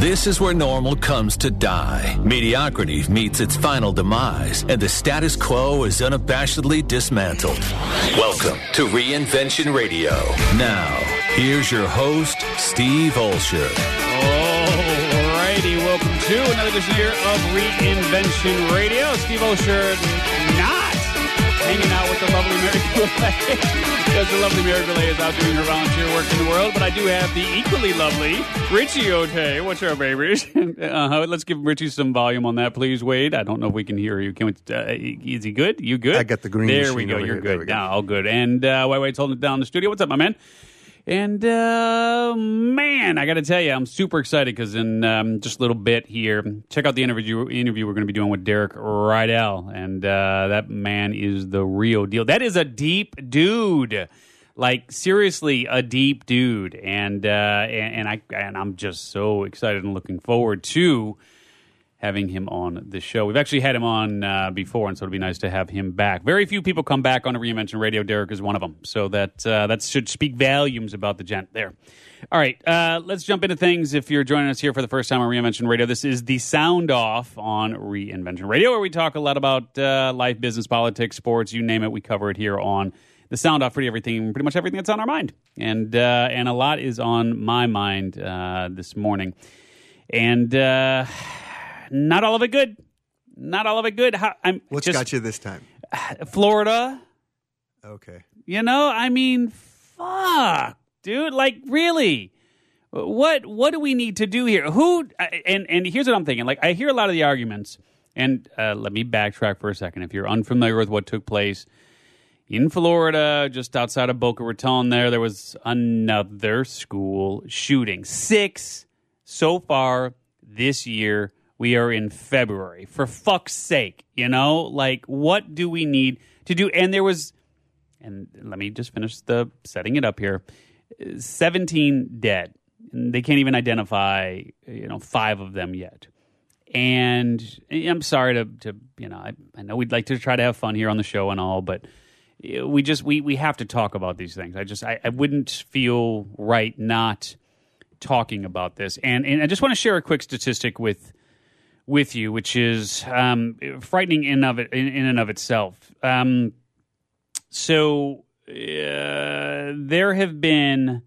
This is where normal comes to die. Mediocrity meets its final demise, and the status quo is unabashedly dismantled. Welcome to Reinvention Radio. Now, here's your host, Steve Olsher. Alrighty, welcome to another edition here of Reinvention Radio. Steve Olsher hanging out with the lovely Mary Goulet because the lovely Mary Goulet is out doing her volunteer work in the world. But I do have the equally lovely Richie Ote. What's up, babies? uh, let's give Richie some volume on that, please, Wade. I don't know if we can hear you. Can we, uh, is he good? You good? I got the green There we go. You're here. Good. go. Now, all good. And uh, Wade's holding it down in the studio. What's up, my man? And uh, man, I got to tell you, I'm super excited because in um, just a little bit here, check out the interview interview we're going to be doing with Derek Rydall, and uh, that man is the real deal. That is a deep dude, like seriously, a deep dude, and uh, and, and I and I'm just so excited and looking forward to having him on the show. We've actually had him on uh, before, and so it'd be nice to have him back. Very few people come back on a reinvention radio. Derek is one of them, so that uh, that should speak volumes about the gent there. All right, uh, let's jump into things. If you're joining us here for the first time on Reinvention Radio, this is the Sound Off on Reinvention Radio, where we talk a lot about uh, life, business, politics, sports, you name it. We cover it here on the Sound Off. Pretty everything, pretty much everything that's on our mind, and uh, and a lot is on my mind uh, this morning, and. Not all of it good. Not all of it good. How, I'm What's just got you this time? Florida. Okay. You know, I mean, fuck, dude. Like, really, what what do we need to do here? Who and and here's what I'm thinking. Like, I hear a lot of the arguments, and uh, let me backtrack for a second. If you're unfamiliar with what took place in Florida, just outside of Boca Raton, there there was another school shooting. Six so far this year. We are in February. For fuck's sake, you know, like what do we need to do? And there was and let me just finish the setting it up here. 17 dead. They can't even identify you know five of them yet. And i'm sorry to, to you know I, I know we'd like to try to have fun here on the show and all but uh, we just we, we have to talk about these things. I just I, I wouldn't feel right not talking about this. And and i just want to share a quick statistic with with you which is um, frightening in of it in, in and of itself um, so uh, there have been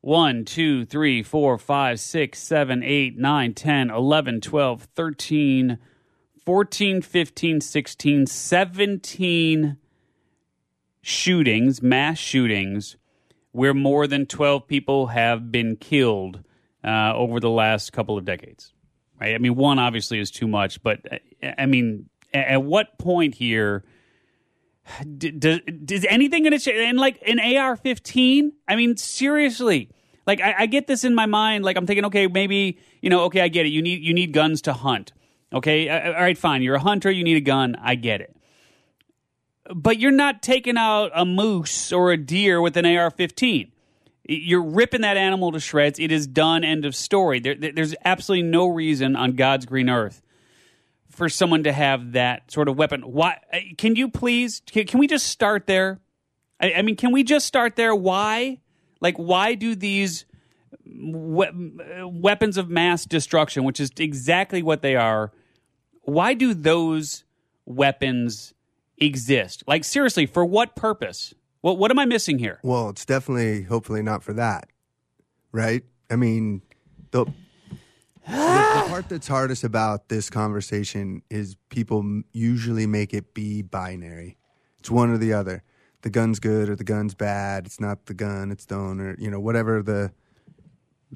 one, two, three, four, five, six, seven, eight, nine, 10, 11, 12, 13, 14, 15, 16, 17 shootings, mass shootings, where more than 12 people have been killed uh, over the last couple of decades. Right? I mean, one obviously is too much, but uh, I mean, at what point here Does, d- is anything going to change? And like an AR-15, I mean, seriously, like I, I get this in my mind. Like I'm thinking, okay, maybe you know, okay, I get it. You need you need guns to hunt. Okay, all right, fine. You're a hunter. You need a gun. I get it. But you're not taking out a moose or a deer with an AR-15. You're ripping that animal to shreds. It is done. End of story. There, there- there's absolutely no reason on God's green earth for someone to have that sort of weapon. Why? Can you please? Can, can we just start there? I, I mean, can we just start there? Why? Like, why do these we- weapons of mass destruction, which is exactly what they are, why do those weapons exist? Like, seriously, for what purpose? What What am I missing here? Well, it's definitely, hopefully, not for that, right? I mean, the the, the part that's hardest about this conversation is people usually make it be binary. It's one or the other. The gun's good or the gun's bad. It's not the gun. It's the owner. You know, whatever the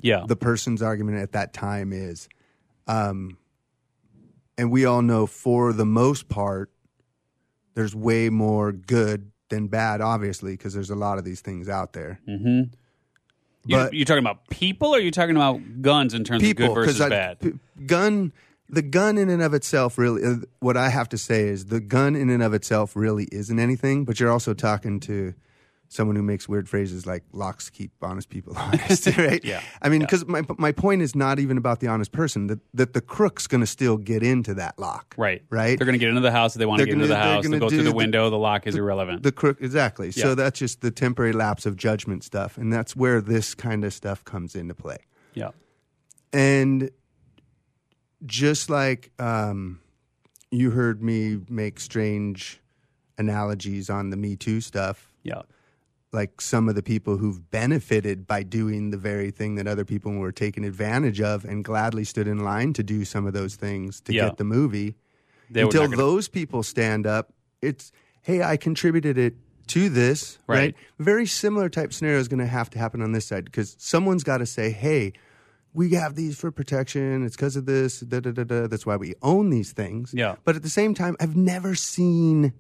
Yeah, the person's argument at that time is. Um, and we all know for the most part, there's way more good than bad, obviously, because there's a lot of these things out there. you, but- you're talking about people, or you're talking about guns in terms People, of good versus I- bad? p- gun, the gun in and of itself, really, uh, what I have to say is the gun in and of itself really isn't anything. But you're also talking to someone who makes weird phrases like locks keep honest people honest, right? Yeah. I mean, because my my point is not even about the honest person. That that the crook's going to still get into that lock, Right. Right. They're going to get into the house if they want to They're get into the they're house. They gonna go through the the- window. The lock is irrelevant. The crook, exactly. Yeah. So that's just the temporary lapse of judgment stuff, and that's where this kind of stuff comes into play. yeah. And just like um, you heard me make strange analogies on the Me Too stuff, Yeah. Like some of the people who've benefited by doing the very thing that other people were taken advantage of and gladly stood in line to do some of those things to Yeah. get the movie. They Until gonna- those people stand up, it's hey, I contributed it to this, Right. right? Very similar type scenario is going to have to happen on this side because someone's got to say, hey, we have these for protection. It's because of this. Da, da, da, da. That's why we own these things. Yeah. But at the same time, I've never seen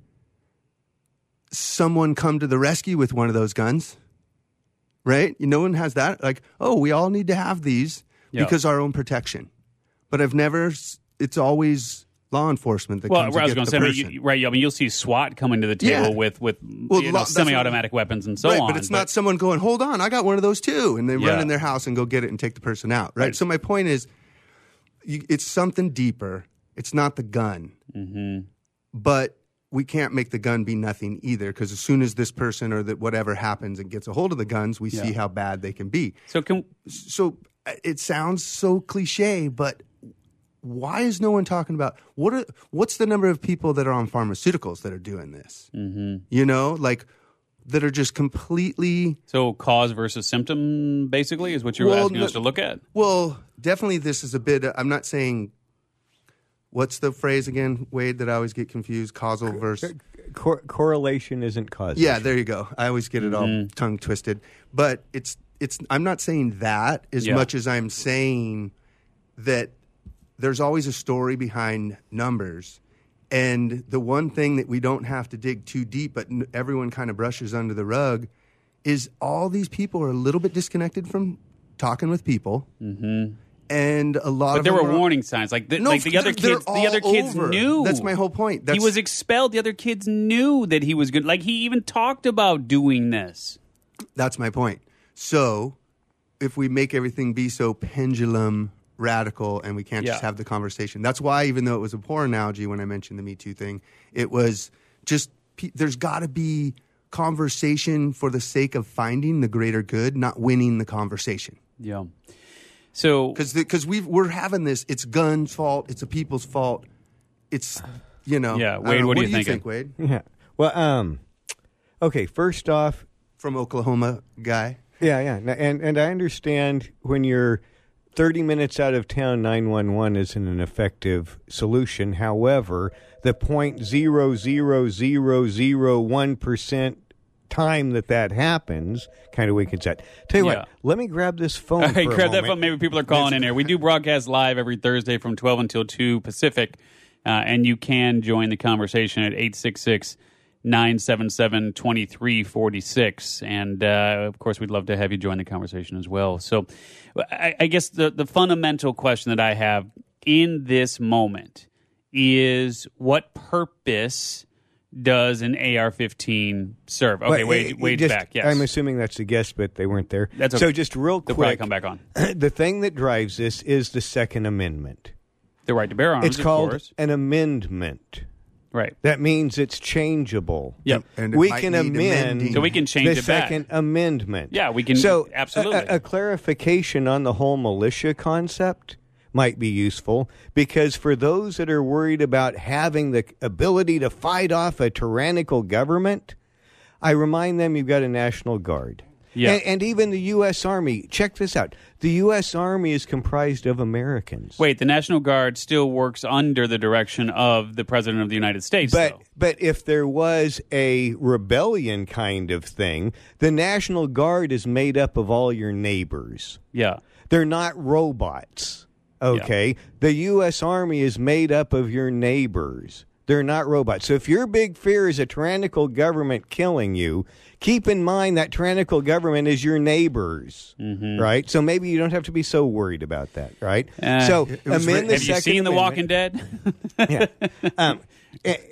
someone come to the rescue with one of those guns. Right? No one has that. Like, oh, we all need to have these Yeah. because our own protection. But I've never. It's always law enforcement that Well, comes I to was get going the to say, I mean, you, right? I mean, you'll see SWAT coming to the table Yeah. with with Well, you know, what- semi-automatic weapons and so right, on. but it's not someone going, "Hold on, I got one of those too," and they Yeah. run in their house and go get it and take the person out. Right. Right. So my point is, you, it's something deeper. It's not the gun, Mm-hmm. but we can't make the gun be nothing either because as soon as this person or that whatever happens and gets a hold of the guns, we see how bad they can be. So can So uh, it sounds so cliche, but why is no one talking about what are what's the number of people that are on pharmaceuticals that are doing this? Mm-hmm. You know, like that are just completely so cause versus symptom basically is what you're Well, asking no- us to look at. well. Definitely, this is a bit. I'm not saying. What's the phrase again, Wade? That I always get confused. Causal versus. Cor- correlation isn't causation. Yeah, there you go. I always get it all tongue twisted. But it's it's. I'm not saying that as Yeah. much as I'm saying that there's always a story behind numbers. And the one thing that we don't have to dig too deep, but everyone kind of brushes under the rug, is all these people are a little bit disconnected from talking with people. Mm-hmm. And a lot But of there were warning signs, like the, No, like the other kids. The other kids over. knew. That's my whole point. he was expelled. The other kids knew that he was good. Like he even talked about doing this. That's my point. So, if we make everything be so pendulum radical and we can't just have the conversation, that's why, even though it was a poor analogy when I mentioned the Me Too thing, it was just there's got to be conversation for the sake of finding the greater good, not winning the conversation. Yeah. So because because we we're having this, it's guns' fault, it's the people's fault, it's you know. Yeah, Wade, what, do you, do you think, Wade? Yeah. Well, um, okay. First off, from Oklahoma guy. Yeah, yeah, and and I understand when you're 30 minutes out of town 911 isn't an effective solution. However, the 0.00001% time that that happens kind of weakens that. Tell you Yeah. what, let me grab this phone. All right, for a grab that moment. phone. Maybe people are calling in here. We do broadcast live every Thursday from 12 until 2 Pacific, uh, and you can join the conversation at 866 977 2346. And uh, of course, we'd love to have you join the conversation as well. So I, I guess the, the fundamental question that I have in this moment is what purpose does an AR 15 serve? Okay, wait, wait, back. Yes. I'm assuming that's a guess, but they weren't there. That's So just real quick, They'll probably come back on. the thing that drives this is the Second Amendment. The right to bear arms, It's called course. an amendment. Right. That means it's changeable. Yep. And we can amend. amending. So we can change the it back. Second Amendment. Yeah, we can- So absolutely. a, a clarification on the whole militia concept might be useful because for those that are worried about having the ability to fight off a tyrannical government, I remind them you've got a national guard. Yeah. And, and even the U.S. Army. Check this out. The U.S. Army is comprised of Americans. Wait, the National Guard still works under the direction of the President of the United States, But though. but if there was a rebellion kind of thing, the National Guard is made up of all your neighbors. Yeah. They're not robots. Okay? The US Army is made up of your neighbors. They're not robots. So if your big fear is a tyrannical government killing you, keep in mind that tyrannical government is your neighbors. Right? So maybe you don't have to be so worried about that, right? Uh, so amend written- the Have you Second seen The Walking Dead? Yeah. um,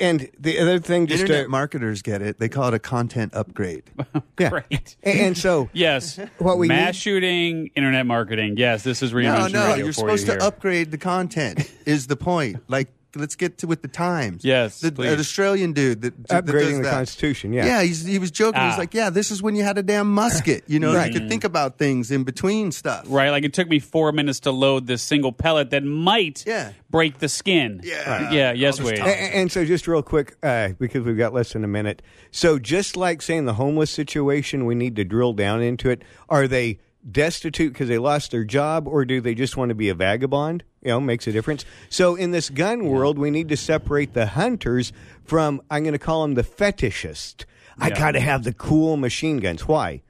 and the other thing just Internet to, marketers get it. They call it a content upgrade. yeah. Great. And, and so Yes. What we Mass need- shooting, internet marketing. Yes, this is no, reinvention no, radio you're for supposed you to upgrade the content. is the point? Like let's get to with the times. Yes, the, please. an Australian dude that that does Upgrading the that. Constitution, yeah. Yeah, he's, he was joking. He's Ah. like, yeah, this is when you had a damn musket. You know, Right. you could think about things in between stuff. Right, like it took me four minutes to load this single pellet that might Yeah. break the skin. Yeah. Right. yeah, yes, All Wade. time. A- And, so, just real quick, uh, because we've got less than a minute. So, just like saying the homeless situation, we need to drill down into it. Are they destitute because they lost their job, or do they just want to be a vagabond? You know, makes a difference. So, in this gun world, we need to separate the hunters from, I'm going to call them the fetishist. I Yeah. got to have the cool machine guns. Why?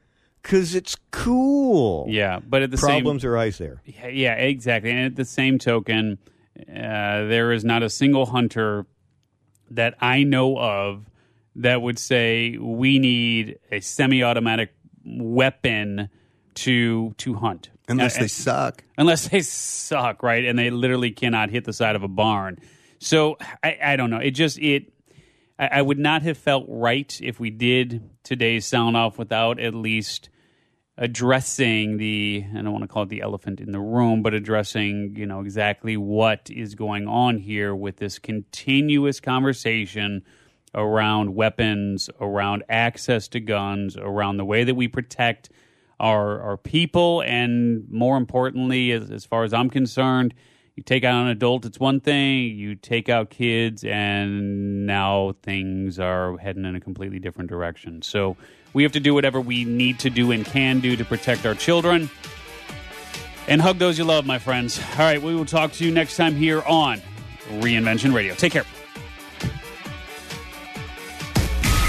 Because it's cool. Yeah, but at the same Problems arise there. Yeah, Yeah, exactly. And at the same token, uh, there is not a single hunter that I know of that would say we need a semi-automatic weapon to to hunt. Unless they suck. unless they suck, right? And they literally cannot hit the side of a barn. So I, I don't know. It just it. I, I would not have felt right if we did today's sound off without at least addressing the. I don't want to call it the elephant in the room, but addressing you know exactly what is going on here with this continuous conversation around weapons, around access to guns, around the way that we protect our our people, and more importantly, as, as far as I'm concerned, you take out an adult, it's one thing. You take out kids, and now things are heading in a completely different direction. So we have to do whatever we need to do and can do to protect our children. And hug those you love, my friends. All right, we will talk to you next time here on Reinvention Radio. Take care.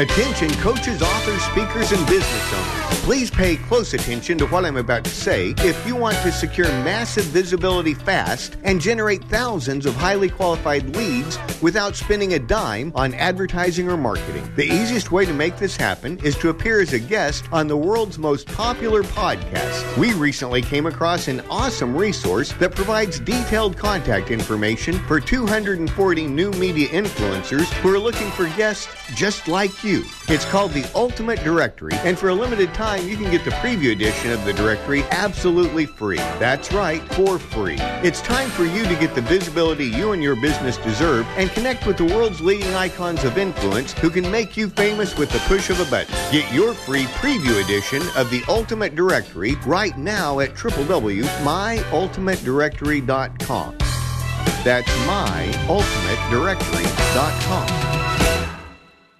Attention coaches, authors, speakers, and business owners. Please pay close attention to what I'm about to say if you want to secure massive visibility fast and generate thousands of highly qualified leads without spending a dime on advertising or marketing. The easiest way to make this happen is to appear as a guest on the world's most popular podcast. We recently came across an awesome resource that provides detailed contact information for 240 new media influencers who are looking for guests just like It's called the Ultimate Directory, and for a limited time, you can get the preview edition of the directory absolutely free. That's right, for free. It's time for you to get the visibility you and your business deserve and connect with the world's leading icons of influence who can make you famous with the push of a button. Get your free preview edition of the Ultimate Directory right now at www.myultimatedirectory.com. That's myultimatedirectory.com.